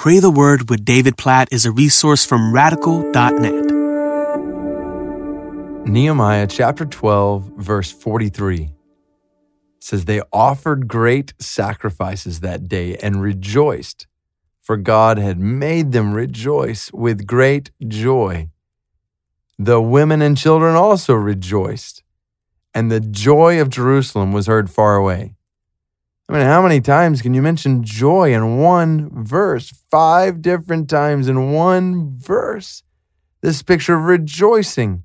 Pray the Word with David Platt is a resource from radical.net. Nehemiah chapter 12, verse 43 says, They offered great sacrifices that day and rejoiced, for God had made them rejoice with great joy. The women and children also rejoiced, and the joy of Jerusalem was heard far away. I mean, how many times can you mention joy in one verse? Five different times in one verse. This picture of rejoicing.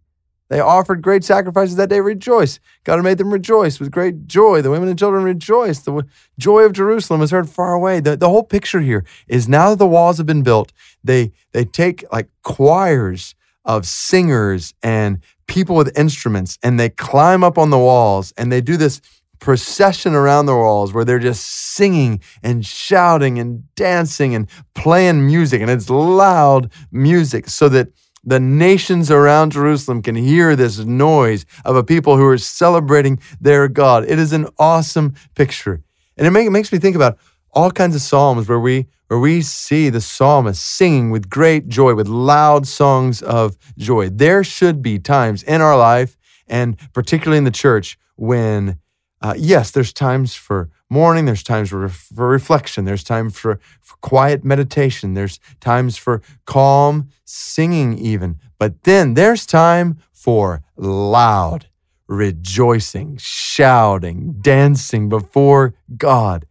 They offered great sacrifices that day, rejoice. God made them rejoice with great joy. The women and children rejoiced. The joy of Jerusalem was heard far away. The, the whole picture here is now that the walls have been built, they, they take like choirs of singers and people with instruments and they climb up on the walls and they do this procession around the walls where they're just singing and shouting and dancing and playing music. And it's loud music so that the nations around Jerusalem can hear this noise of a people who are celebrating their God. It is an awesome picture. And it, make, it makes me think about all kinds of psalms where we where we see the psalmist singing with great joy, with loud songs of joy. There should be times in our life, and particularly in the church, when uh, yes, there's times for mourning, there's times for, for reflection, there's time for, for quiet meditation, there's times for calm singing, even. But then there's time for loud rejoicing, shouting, dancing before God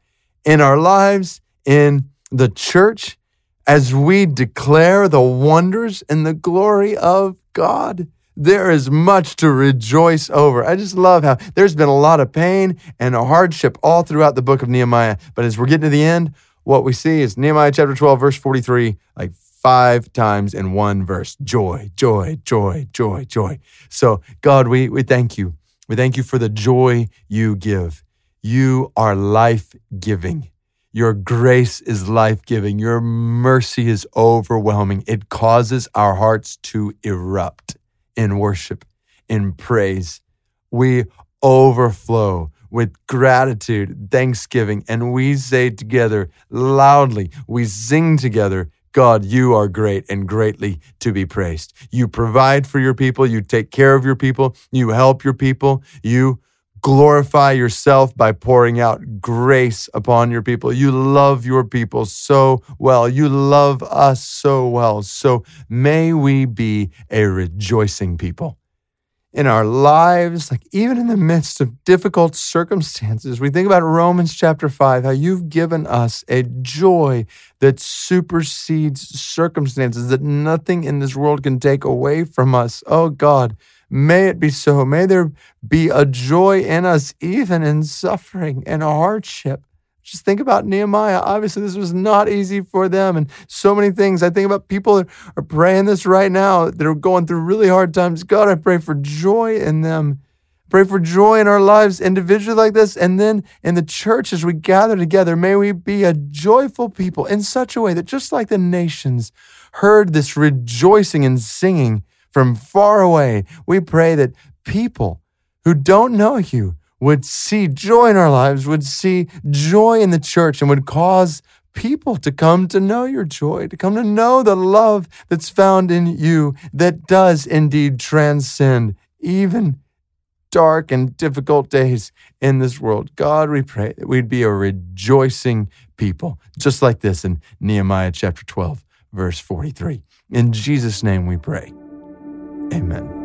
in our lives, in the church, as we declare the wonders and the glory of God. There is much to rejoice over. I just love how there's been a lot of pain and a hardship all throughout the book of Nehemiah. But as we're getting to the end, what we see is Nehemiah chapter 12, verse 43, like five times in one verse joy, joy, joy, joy, joy. So, God, we, we thank you. We thank you for the joy you give. You are life giving. Your grace is life giving. Your mercy is overwhelming. It causes our hearts to erupt in worship, in praise. We overflow with gratitude, thanksgiving, and we say together loudly, we sing together, God, you are great and greatly to be praised. You provide for your people, you take care of your people, you help your people, you glorify yourself by pouring out grace upon your people. You love your people so well. You love us so well. So may we be a rejoicing people in our lives, like even in the midst of difficult circumstances. We think about Romans chapter 5, how you've given us a joy that supersedes circumstances, that nothing in this world can take away from us. Oh God, May it be so. May there be a joy in us, even in suffering and hardship. Just think about Nehemiah. Obviously, this was not easy for them, and so many things. I think about people that are praying this right now They're going through really hard times. God, I pray for joy in them. Pray for joy in our lives individually like this, and then in the church as we gather together. May we be a joyful people in such a way that just like the nations heard this rejoicing and singing from far away. We pray that people who don't know you would see joy in our lives, would see joy in the church, and would cause people to come to know your joy, to come to know the love that's found in you that does indeed transcend even dark and difficult days in this world. God, we pray that we'd be a rejoicing people, just like this in Nehemiah chapter 12, verse 43. In Jesus' name we pray. Amen.